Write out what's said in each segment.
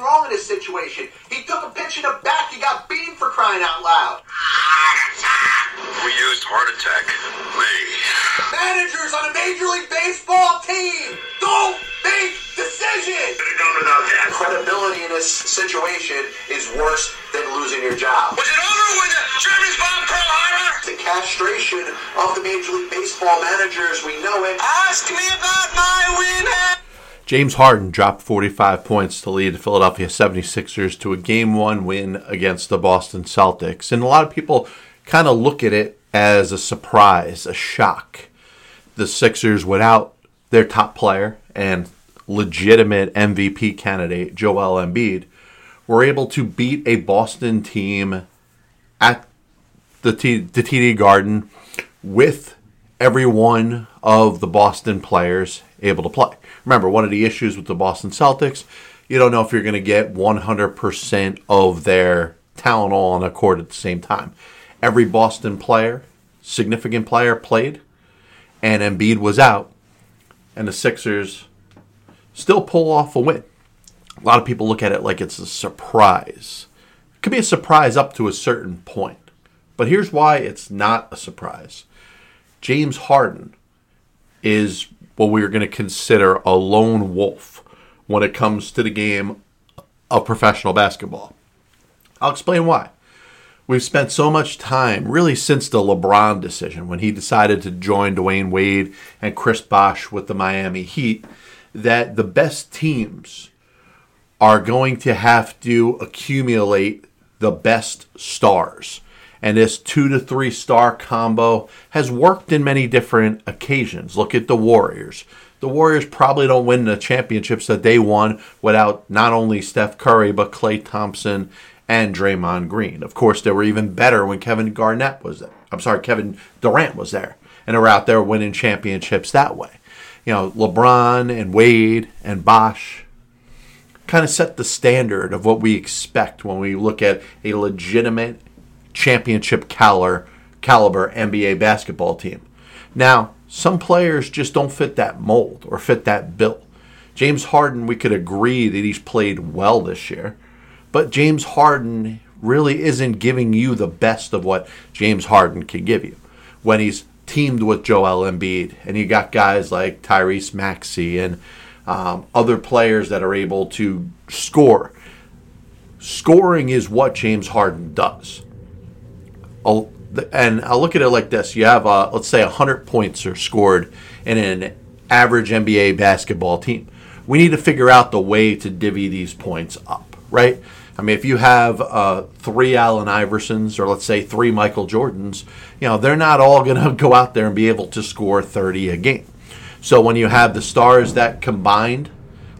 wrong in this situation. He took a pitch in the back. He got beamed for crying out loud. We used heart attack. Me. Managers on a Major League Baseball team don't make decisions. Could have done without that. Credibility in this situation is worse than losing your job. Was it over when the Germans bombed Pearl Harbor? The castration of the Major League Baseball managers, we know it. Ask me about my win. James Harden dropped 45 points to lead the Philadelphia 76ers to a game one win against the Boston Celtics. And a lot of people kind of look at it as a surprise, a shock. The Sixers, without their top player and legitimate MVP candidate, Joel Embiid, were able to beat a Boston team at the, T- the TD Garden with every one of the Boston players able to play. Remember, one of the issues with the Boston Celtics, you don't know if you're going to get 100% of their talent all on the court at the same time. Every Boston player, significant player, played, and Embiid was out, and the Sixers still pull off a win. A lot of people look at it like it's a surprise. It could be a surprise up to a certain point. But here's why it's not a surprise. James Harden is what we're going to consider a lone wolf when it comes to the game of professional basketball. I'll explain why. We've spent so much time, really since the LeBron decision, when he decided to join Dwayne Wade and Chris Bosh with the Miami Heat, that the best teams are going to have to accumulate the best stars. And this two to three star combo has worked in many different occasions. Look at the Warriors. The Warriors probably don't win the championships that they won without not only Steph Curry, but Klay Thompson and Draymond Green. Of course, they were even better when Kevin Garnett was there. I'm sorry, Kevin Durant was there. And they were out there winning championships that way. You know, LeBron and Wade and Bosh kind of set the standard of what we expect when we look at a legitimate championship caliber, caliber NBA basketball team. Now, some players just don't fit that mold or fit that bill. James Harden, we could agree that he's played well this year, but James Harden really isn't giving you the best of what James Harden can give you when he's teamed with Joel Embiid and you got guys like Tyrese Maxey and um, other players that are able to score. Scoring is what James Harden does. And I'll look at it like this: you have, uh, let's say, hundred points are scored in an average NBA basketball team. We need to figure out the way to divvy these points up, right? I mean, if you have uh, three Allen Iversons or let's say three Michael Jordans, you know they're not all going to go out there and be able to score 30 a game. So when you have the stars that combined,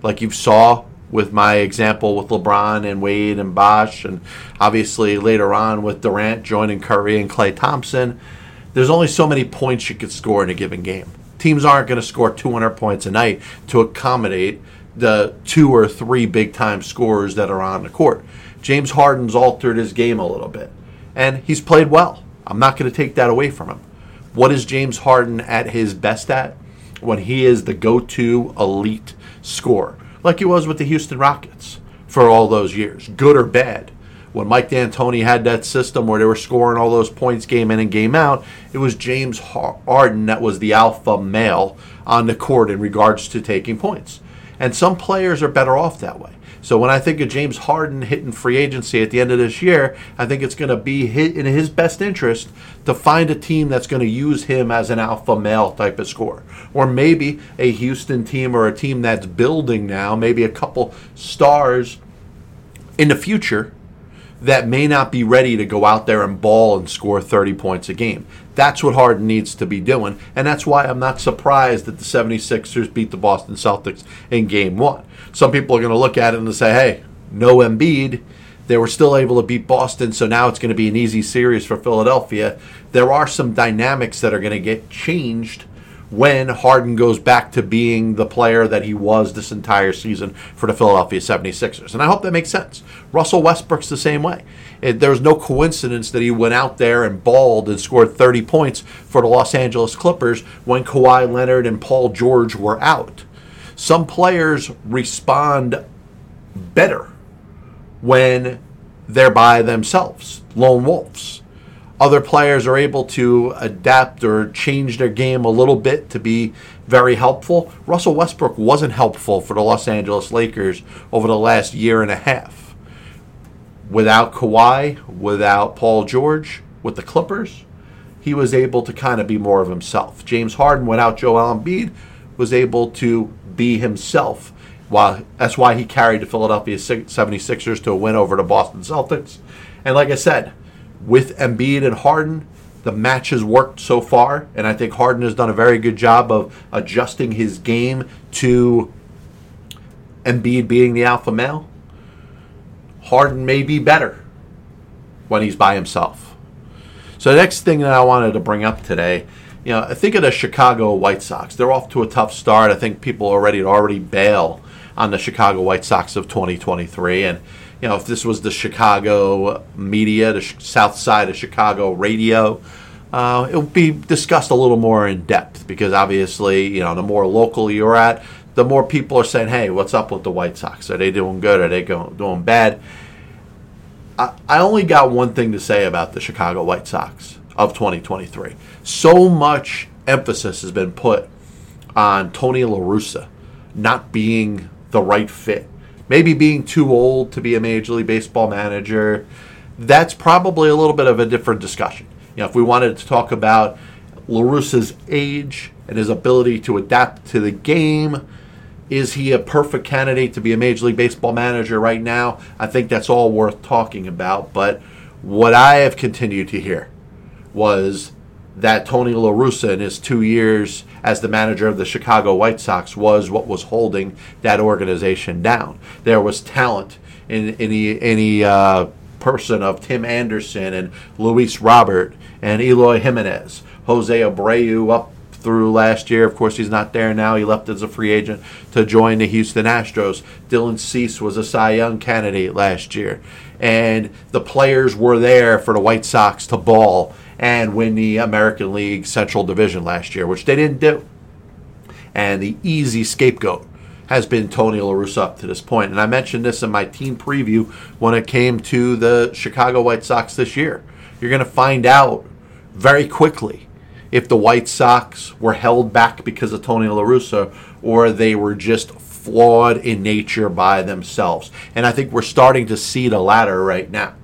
like you saw with my example with LeBron and Wade and Bosh, and obviously later on with Durant joining Curry and Klay Thompson, there's only so many points you could score in a given game. Teams aren't going to score 200 points a night to accommodate the two or three big time scorers that are on the court. James Harden's altered his game a little bit, and he's played well. I'm not going to take that away from him. What is James Harden at his best at? When he is the go to elite scorer, like he was with the Houston Rockets for all those years, good or bad. When Mike D'Antoni had that system where they were scoring all those points game in and game out, it was James Harden that was the alpha male on the court in regards to taking points. And some players are better off that way. So when I think of James Harden hitting free agency at the end of this year, I think it's going to be in his best interest to find a team that's going to use him as an alpha male type of scorer. Or maybe a Houston team or a team that's building now, maybe a couple stars in the future that may not be ready to go out there and ball and score 30 points a game. That's what Harden needs to be doing, and that's why I'm not surprised that the 76ers beat the Boston Celtics in game one. Some people are going to look at it and say, hey, no Embiid. They were still able to beat Boston, so now it's going to be an easy series for Philadelphia. There are some dynamics that are going to get changed when Harden goes back to being the player that he was this entire season for the Philadelphia 76ers. And I hope that makes sense. Russell Westbrook's the same way. It, there was no coincidence that he went out there and balled and scored 30 points for the Los Angeles Clippers when Kawhi Leonard and Paul George were out. Some players respond better when they're by themselves, lone wolves. Other players are able to adapt or change their game a little bit to be very helpful. Russell Westbrook wasn't helpful for the Los Angeles Lakers over the last year and a half. Without Kawhi, without Paul George, with the Clippers, he was able to kind of be more of himself. James Harden, without Joel Embiid, was able to be himself. While that's why he carried the Philadelphia 76ers to a win over the Boston Celtics. And like I said, with Embiid and Harden, the match has worked so far, and I think Harden has done a very good job of adjusting his game to Embiid being the alpha male. Harden may be better when he's by himself. So the next thing that I wanted to bring up today, you know, I think of the Chicago White Sox. They're off to a tough start. I think people already already bail on the Chicago White Sox of 2023, and you know, if this was the Chicago media, the South Side of Chicago radio, uh, it would be discussed a little more in depth because obviously, you know, the more local you're at, the more people are saying, "Hey, what's up with the White Sox? Are they doing good? Are they going doing bad?" I, I only got one thing to say about the Chicago White Sox of 2023. So much emphasis has been put on Tony La Russa not being the right fit maybe being too old to be a Major League Baseball manager. That's probably a little bit of a different discussion. You know, if we wanted to talk about La Russa's age and his ability to adapt to the game, is he a perfect candidate to be a Major League Baseball manager right now? I think that's all worth talking about. But what I have continued to hear was that Tony La Russa in his two years as the manager of the Chicago White Sox was what was holding that organization down. There was talent in any any uh, person of Tim Anderson and Luis Robert and Eloy Jimenez, Jose Abreu up through last year. Of course, he's not there now. He left as a free agent to join the Houston Astros. Dylan Cease was a Cy Young candidate last year. And the players were there for the White Sox to ball and win the American League Central Division last year, which they didn't do. And the easy scapegoat has been Tony La Russa up to this point. And I mentioned this in my team preview when it came to the Chicago White Sox this year. You're going to find out very quickly if the White Sox were held back because of Tony La Russa or they were just flawed in nature by themselves. And I think we're starting to see the latter right now.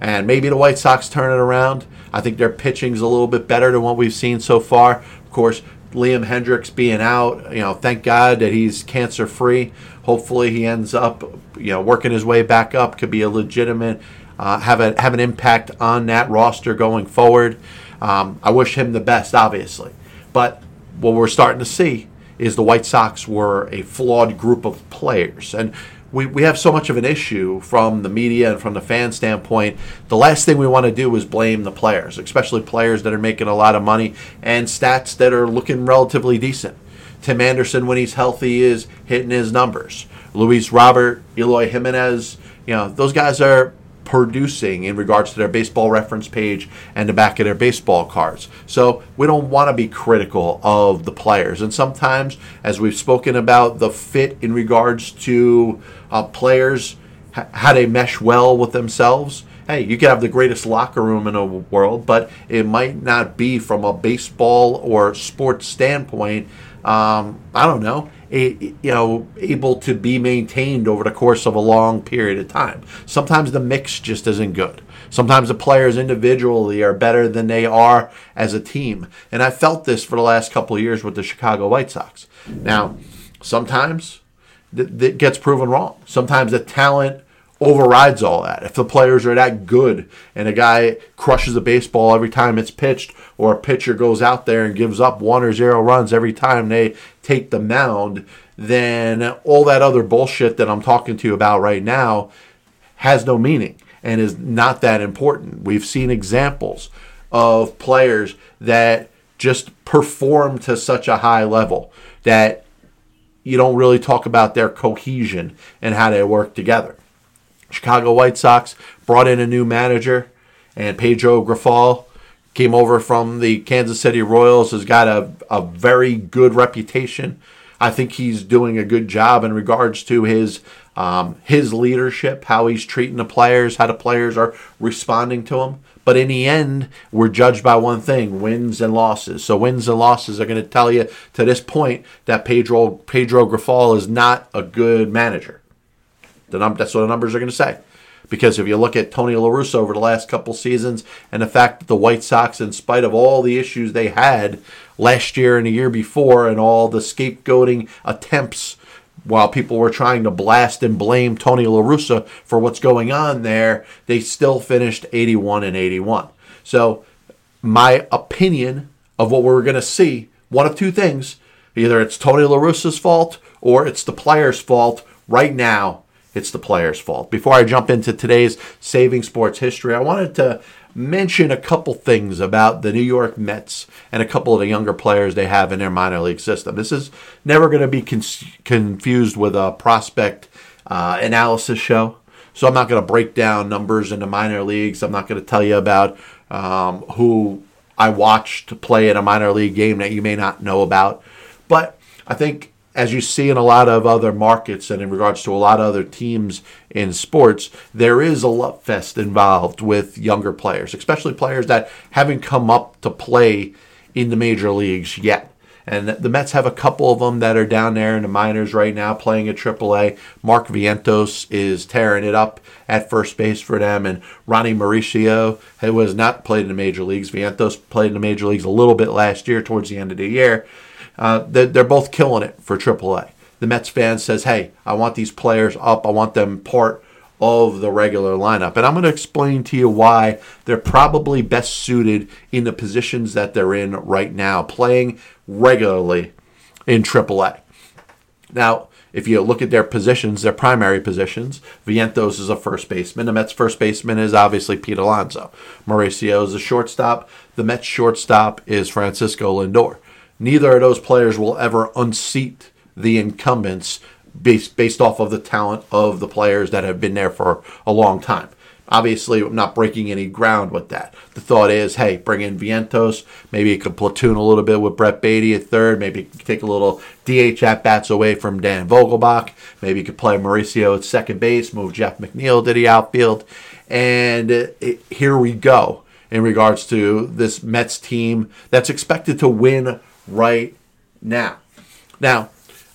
And maybe the White Sox turn it around. I think their pitching's a little bit better than what we've seen so far. Of course, Liam Hendriks being out, you know, thank God that he's cancer free. Hopefully, he ends up, you know, working his way back up. Could be a legitimate, uh, have a have an impact on that roster going forward. Um, I wish him the best, obviously, but what we're starting to see is the White Sox were a flawed group of players, and we, we have so much of an issue from the media and from the fan standpoint. The last thing we want to do is blame the players, especially players that are making a lot of money and stats that are looking relatively decent. Tim Anderson, when he's healthy, is hitting his numbers. Luis Robert, Eloy Jimenez, you know, those guys are producing in regards to their baseball reference page and the back of their baseball cards. So we don't want to be critical of the players. And sometimes, as we've spoken about, the fit in regards to uh, players, how they mesh well with themselves. Hey, you can have the greatest locker room in the world, but it might not be from a baseball or sports standpoint. Um, I don't know you know able to be maintained over the course of a long period of time. Sometimes the mix just isn't good. Sometimes the players individually are better than they are as a team. And I felt this for the last couple of years with the Chicago White Sox. Now, sometimes that gets proven wrong. Sometimes the talent overrides all that. If the players are that good and a guy crushes a baseball every time it's pitched, or a pitcher goes out there and gives up one or zero runs every time they take the mound, then all that other bullshit that I'm talking to you about right now has no meaning and is not that important. We've seen examples of players that just perform to such a high level that you don't really talk about their cohesion and how they work together. Chicago White Sox brought in a new manager, and Pedro Grifol came over from the Kansas City Royals, has got a, a very good reputation. I think he's doing a good job in regards to his um, his leadership, how he's treating the players, how the players are responding to him. But in the end, we're judged by one thing: wins and losses. So wins and losses are going to tell you to this point that Pedro Pedro Grifol is not a good manager. The num- that's what the numbers are going to say. Because if you look at Tony La Russa over the last couple seasons and the fact that the White Sox, in spite of all the issues they had last year and the year before and all the scapegoating attempts while people were trying to blast and blame Tony La Russa for what's going on there, they still finished 81 and 81. So, my opinion of what we're going to see, one of two things either it's Tony La Russa's fault or it's the player's fault right now it's the player's fault. Before I jump into today's Saving Sports history, I wanted to mention a couple things about the New York Mets and a couple of the younger players they have in their minor league system. This is never going to be con- confused with a prospect uh, analysis show. So I'm not going to break down numbers in the minor leagues. I'm not going to tell you about um, who I watched play in a minor league game that you may not know about. But I think as you see in a lot of other markets and in regards to a lot of other teams in sports, there is a love fest involved with younger players, especially players that haven't come up to play in the major leagues yet. And the Mets have a couple of them that are down there in the minors right now playing at AAA. Mark Vientos is tearing it up at first base for them. And Ronny Mauricio, who has not played in the major leagues, Vientos played in the major leagues a little bit last year towards the end of the year. Uh, they're, they're both killing it for AAA. The Mets fan says, hey, I want these players up. I want them part of the regular lineup. And I'm going to explain to you why they're probably best suited in the positions that they're in right now, playing regularly in AAA. Now, if you look at their positions, their primary positions, Vientos is a first baseman. The Mets' first baseman is obviously Pete Alonso. Mauricio is a shortstop. The Mets' shortstop is Francisco Lindor. Neither of those players will ever unseat the incumbents based, based off of the talent of the players that have been there for a long time. Obviously, I'm not breaking any ground with that. The thought is, hey, bring in Vientos. Maybe you could platoon a little bit with Brett Baty at third. Maybe take a little DH at bats away from Dan Vogelbach. Maybe you could play Mauricio at second base, move Jeff McNeil to the outfield. And uh, it, here we go in regards to this Mets team that's expected to win right now. Now,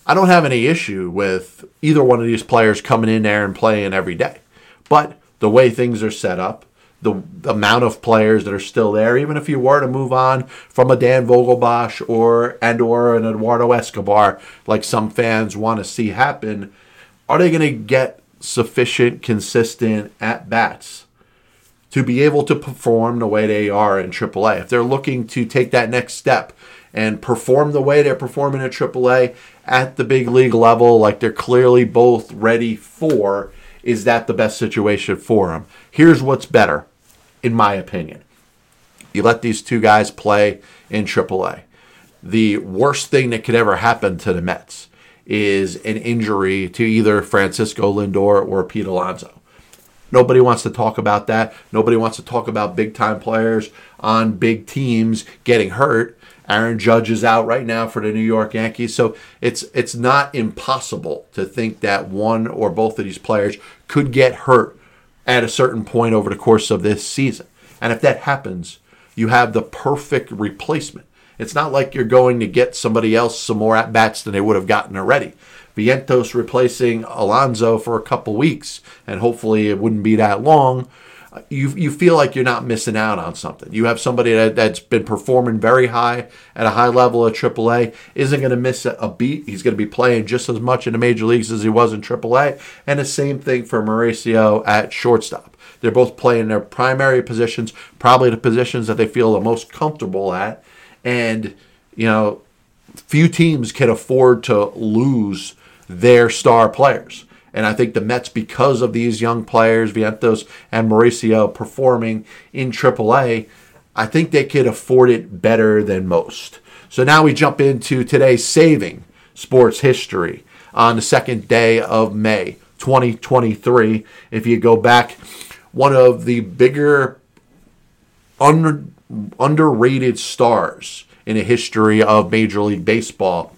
I don't have any issue with either one of these players coming in there and playing every day. But the way things are set up, the, amount of players that are still there, even if you were to move on from a Dan Vogelbach or and or an Eduardo Escobar, like some fans want to see happen, are they going to get sufficient, consistent at bats to be able to perform the way they are in AAA? If they're looking to take that next step and perform the way they're performing at AAA at the big league level, like they're clearly both ready for, is that the best situation for them? Here's what's better, in my opinion. You let these two guys play in AAA. The worst thing that could ever happen to the Mets is an injury to either Francisco Lindor or Pete Alonso. Nobody wants to talk about that. Nobody wants to talk about big time players on big teams getting hurt. Aaron Judge is out right now for the New York Yankees, so it's it's not impossible to think that one or both of these players could get hurt at a certain point over the course of this season. And if that happens, you have the perfect replacement. It's not like you're going to get somebody else some more at bats than they would have gotten already. Vientos replacing Alonso for a couple weeks, and hopefully it wouldn't be that long you you feel like you're not missing out on something. You have somebody that, that's been performing very high at a high level at AAA, isn't going to miss a, beat. He's going to be playing just as much in the major leagues as he was in AAA, and the same thing for Mauricio at shortstop. They're both playing their primary positions, probably the positions that they feel the most comfortable at, and you know, few teams can afford to lose their star players. And I think the Mets, because of these young players, Vientos and Mauricio, performing in AAA, I think they could afford it better than most. So now we jump into today's saving sports history on the second day of May 2023. If you go back, one of the bigger under, underrated stars in the history of Major League Baseball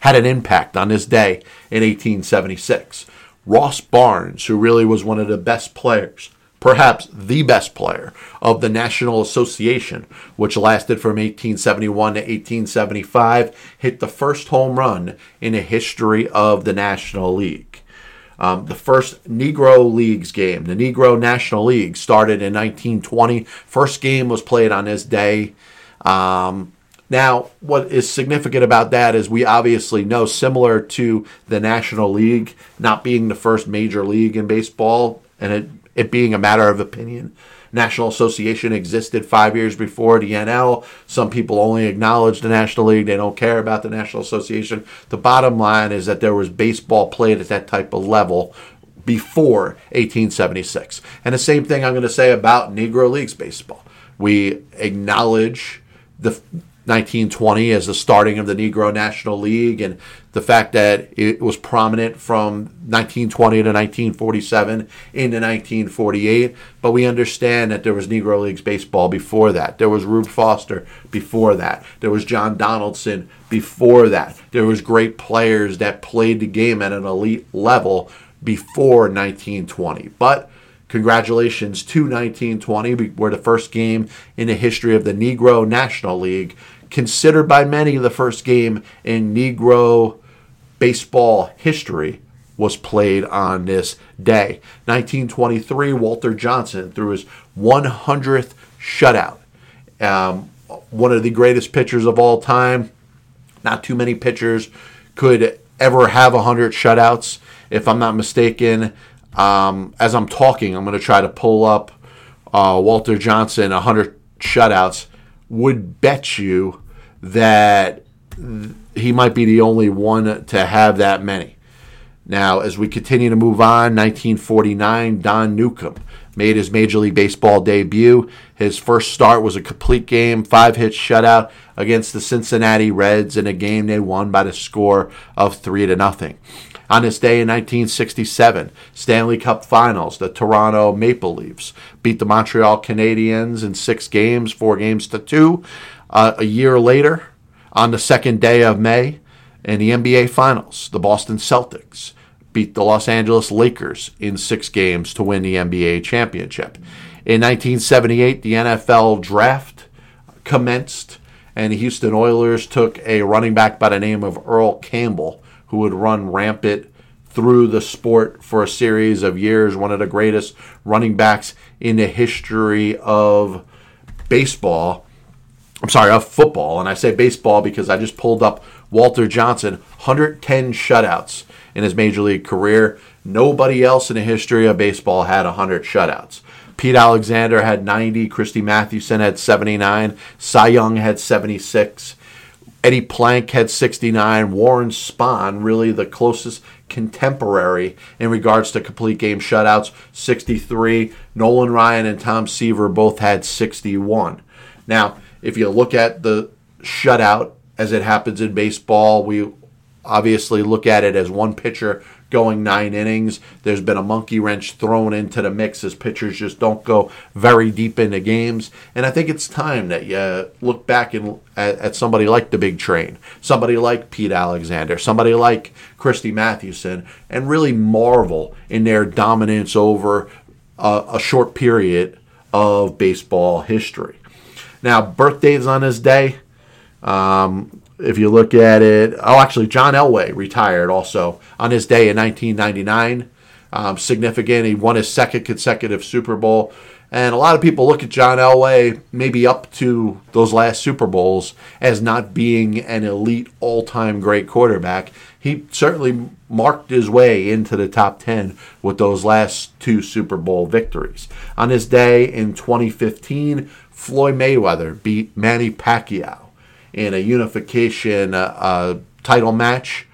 had an impact on this day in 1876. Ross Barnes, who really was one of the best players, perhaps the best player of the National Association, which lasted from 1871 to 1875, hit the first home run in the history of the National League. Um, the first Negro Leagues game, the Negro National League, started in 1920. First game was played on this day. Um, now, what is significant about that is we obviously know, similar to the National League not being the first major league in baseball and it, it being a matter of opinion, National Association existed five years before the NL. Some people only acknowledge the National League. They don't care about the National Association. The bottom line is that there was baseball played at that type of level before 1876. And the same thing I'm going to say about Negro Leagues baseball. We acknowledge the 1920 as the starting of the Negro National League and the fact that it was prominent from 1920 to 1947 into 1948. But we understand that there was Negro Leagues baseball before that. There was Rube Foster before that. There was John Donaldson before that. There was great players that played the game at an elite level before 1920. But congratulations to 1920, where the first game in the history of the Negro National League considered by many the first game in Negro baseball history was played on this day. 1923, Walter Johnson threw his 100th shutout. Um, one of the greatest pitchers of all time. Not too many pitchers could ever have 100 shutouts. If I'm not mistaken, um, as I'm talking, I'm going to try to pull up uh, Walter Johnson 100 shutouts would bet you that he might be the only one to have that many. Now, as we continue to move on, 1949, Don Newcombe made his Major League Baseball debut. His first start was a complete game, five hit shutout against the Cincinnati Reds in a game they won by the score of three to nothing. On this day in 1967, Stanley Cup Finals, the Toronto Maple Leafs beat the Montreal Canadiens in six games, four games to two. Uh, a year later, on the second day of May, in the NBA Finals, the Boston Celtics beat the Los Angeles Lakers in six games to win the NBA championship. In 1978, the NFL draft commenced, and the Houston Oilers took a running back by the name of Earl Campbell who would run rampant through the sport for a series of years, one of the greatest running backs in the history of baseball. I'm sorry, of football. And I say baseball because I just pulled up Walter Johnson, 110 shutouts in his major league career. Nobody else in the history of baseball had 100 shutouts. Pete Alexander had 90, Christy Mathewson had 79, Cy Young had 76. Eddie Plank had 69. Warren Spahn, really the closest contemporary in regards to complete game shutouts, 63. Nolan Ryan and Tom Seaver both had 61. Now, if you look at the shutout as it happens in baseball, we obviously look at it as one pitcher going nine innings. There's been a monkey wrench thrown into the mix as pitchers just don't go very deep into games. And I think it's time that you look back and at, at somebody like the Big Train, somebody like Pete Alexander, somebody like Christy Mathewson, and really marvel in their dominance over a, a short period of baseball history. Now, birthdays on this day. Um, if you look at it, oh, actually, John Elway retired also on his day in 1999. Um, significant. He won his second consecutive Super Bowl. And a lot of people look at John Elway, maybe up to those last Super Bowls, as not being an elite all time great quarterback. He certainly marked his way into the top 10 with those last two Super Bowl victories. On his day in 2015, Floyd Mayweather beat Manny Pacquiao in a unification uh, uh, title match.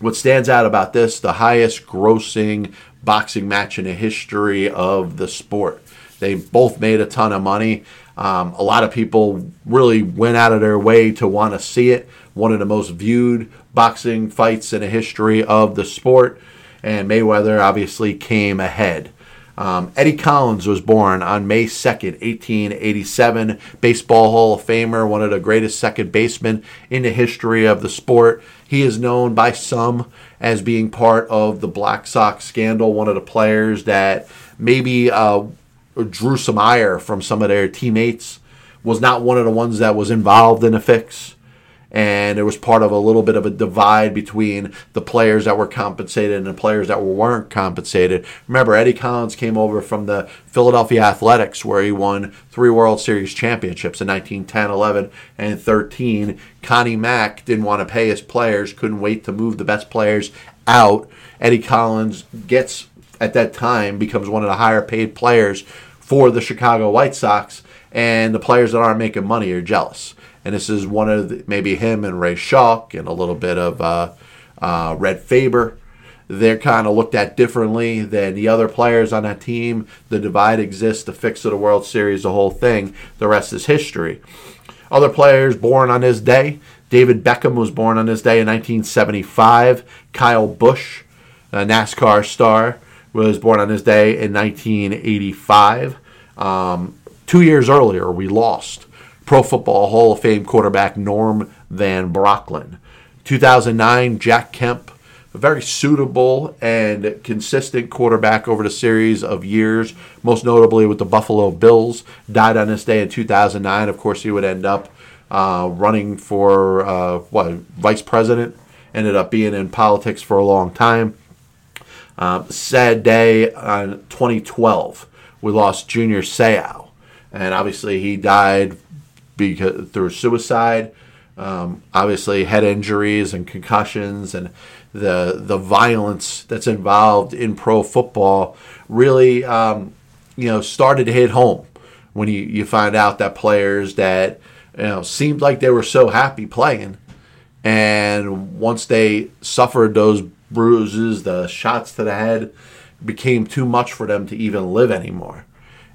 What stands out about this, the highest grossing boxing match in the history of the sport. They both made a ton of money. Um, a lot of people really went out of their way to want to see it. One of the most viewed boxing fights in the history of the sport. And Mayweather obviously came ahead. Um, Eddie Collins was born on May 2nd, 1887. Baseball Hall of Famer, one of the greatest second basemen in the history of the sport. He is known by some as being part of the Black Sox scandal, one of the players that maybe uh, drew some ire from some of their teammates, was not one of the ones that was involved in a fix and it was part of a little bit of a divide between the players that were compensated and the players that weren't compensated. Remember, Eddie Collins came over from the Philadelphia Athletics, where he won three World Series championships in 1910, 11, and 13. Connie Mack didn't want to pay his players, couldn't wait to move the best players out. Eddie Collins gets, at that time, becomes one of the higher paid players for the Chicago White Sox, and the players that aren't making money are jealous and this is one of the, maybe him and Ray Schalk and a little bit of uh, uh, Red Faber. They're kind of looked at differently than the other players on that team. The divide exists, the fix of the World Series, the whole thing. The rest is history. Other players born on this day. David Beckham was born on this day in 1975. Kyle Busch, a NASCAR star, was born on this day in 1985. Um, two years earlier, we lost Pro Football Hall of Fame quarterback Norm Van Brocklin. 2009, Jack Kemp, a very suitable and consistent quarterback over the series of years, most notably with the Buffalo Bills, died on this day in 2009. Of course, he would end up uh, running for uh, what vice president. Ended up being in politics for a long time. Um, sad day on 2012. We lost Junior Seau, and obviously he died because through suicide, um, obviously head injuries and concussions and the the violence that's involved in pro football really um, you know started to hit home when you, you find out that players that you know seemed like they were so happy playing and once they suffered those bruises the shots to the head became too much for them to even live anymore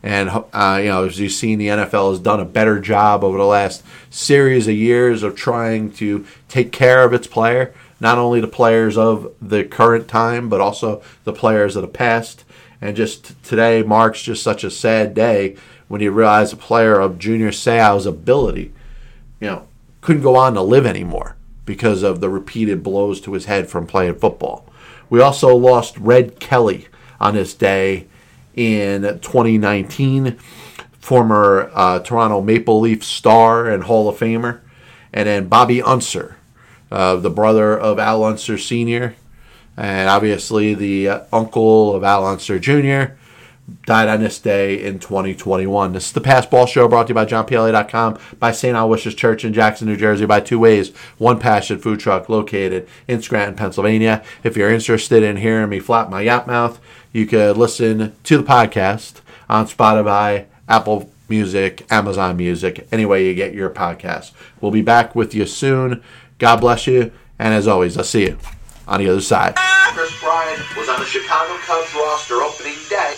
and uh, you know, as you've seen, the NFL has done a better job over the last series of years of trying to take care of its player, not only the players of the current time, but also the players of the past. And just today marks just such a sad day when you realize a player of Junior Seau's ability, you know, couldn't go on to live anymore because of the repeated blows to his head from playing football. We also lost Red Kelly on this day in 2019, former uh, Toronto Maple Leaf star and Hall of Famer, and then Bobby Unser, uh, the brother of Al Unser Sr., and obviously the uh, uncle of Al Unser Jr., died on this day in 2021. This is the Passed Ball Show brought to you by JohnPLA.com, by St. Aloysius Church in Jackson, New Jersey, by Two Ways, One Passion Food Truck located in Scranton, Pennsylvania. If you're interested in hearing me flap my yap mouth, you could listen to the podcast on Spotify, Apple Music, Amazon Music, any way you get your podcast. We'll be back with you soon. God bless you. And as always, I'll see you on the other side. Kris Bryant was on the Chicago Cubs roster opening day.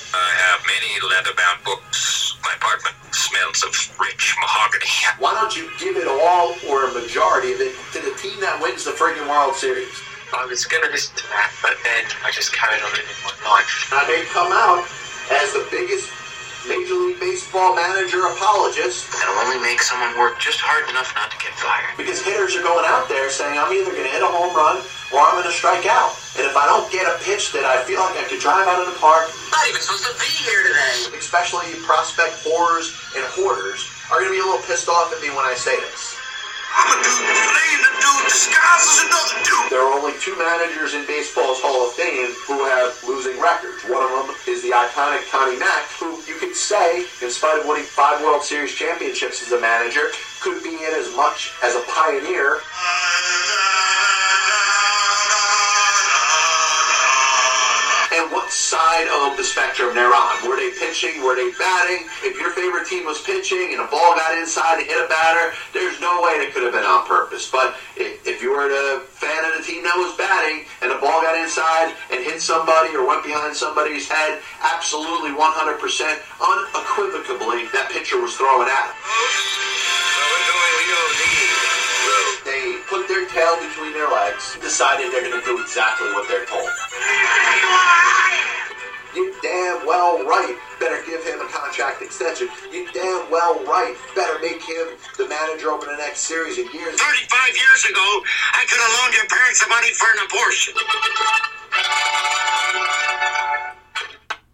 Many leather-bound books. My apartment smells of rich mahogany. Why don't you give it all or a majority of it to the team that wins the friggin' World Series? I was gonna listen to that, but then I just carried on living my life. Now they come out as the biggest Major League Baseball manager apologist That'll only make someone work just hard enough not to get fired. because hitters are going out there saying I'm either going to hit a home run or I'm going to strike out. And if I don't get a pitch that I feel like I could drive out of the park, I'm Not even supposed to be here today. especially prospect whores and hoarders, are going to be a little pissed off at me when I say this. I'm a dude playing the dude disguised as another dude. There are only two managers in baseball's Hall of Fame who have losing records. One of them is the iconic Connie Mack, who you could say, in spite of winning five World Series championships as a manager, could be in as much as a pioneer. And what side of the spectrum they're on. Were they pitching? Were they batting? If your favorite team was pitching and a ball got inside and hit a batter, there's no way it could have been on purpose. But if, you were a fan of the team that was batting and the ball got inside and hit somebody or went behind somebody's head, absolutely 100% unequivocally that pitcher was throwing at him. Put their tail between their legs, decided they're going to do exactly what they're told. You damn well right better give him a contract extension. You damn well right better make him the manager over the next series of years. 35 years ago, I could have loaned your parents the money for an abortion.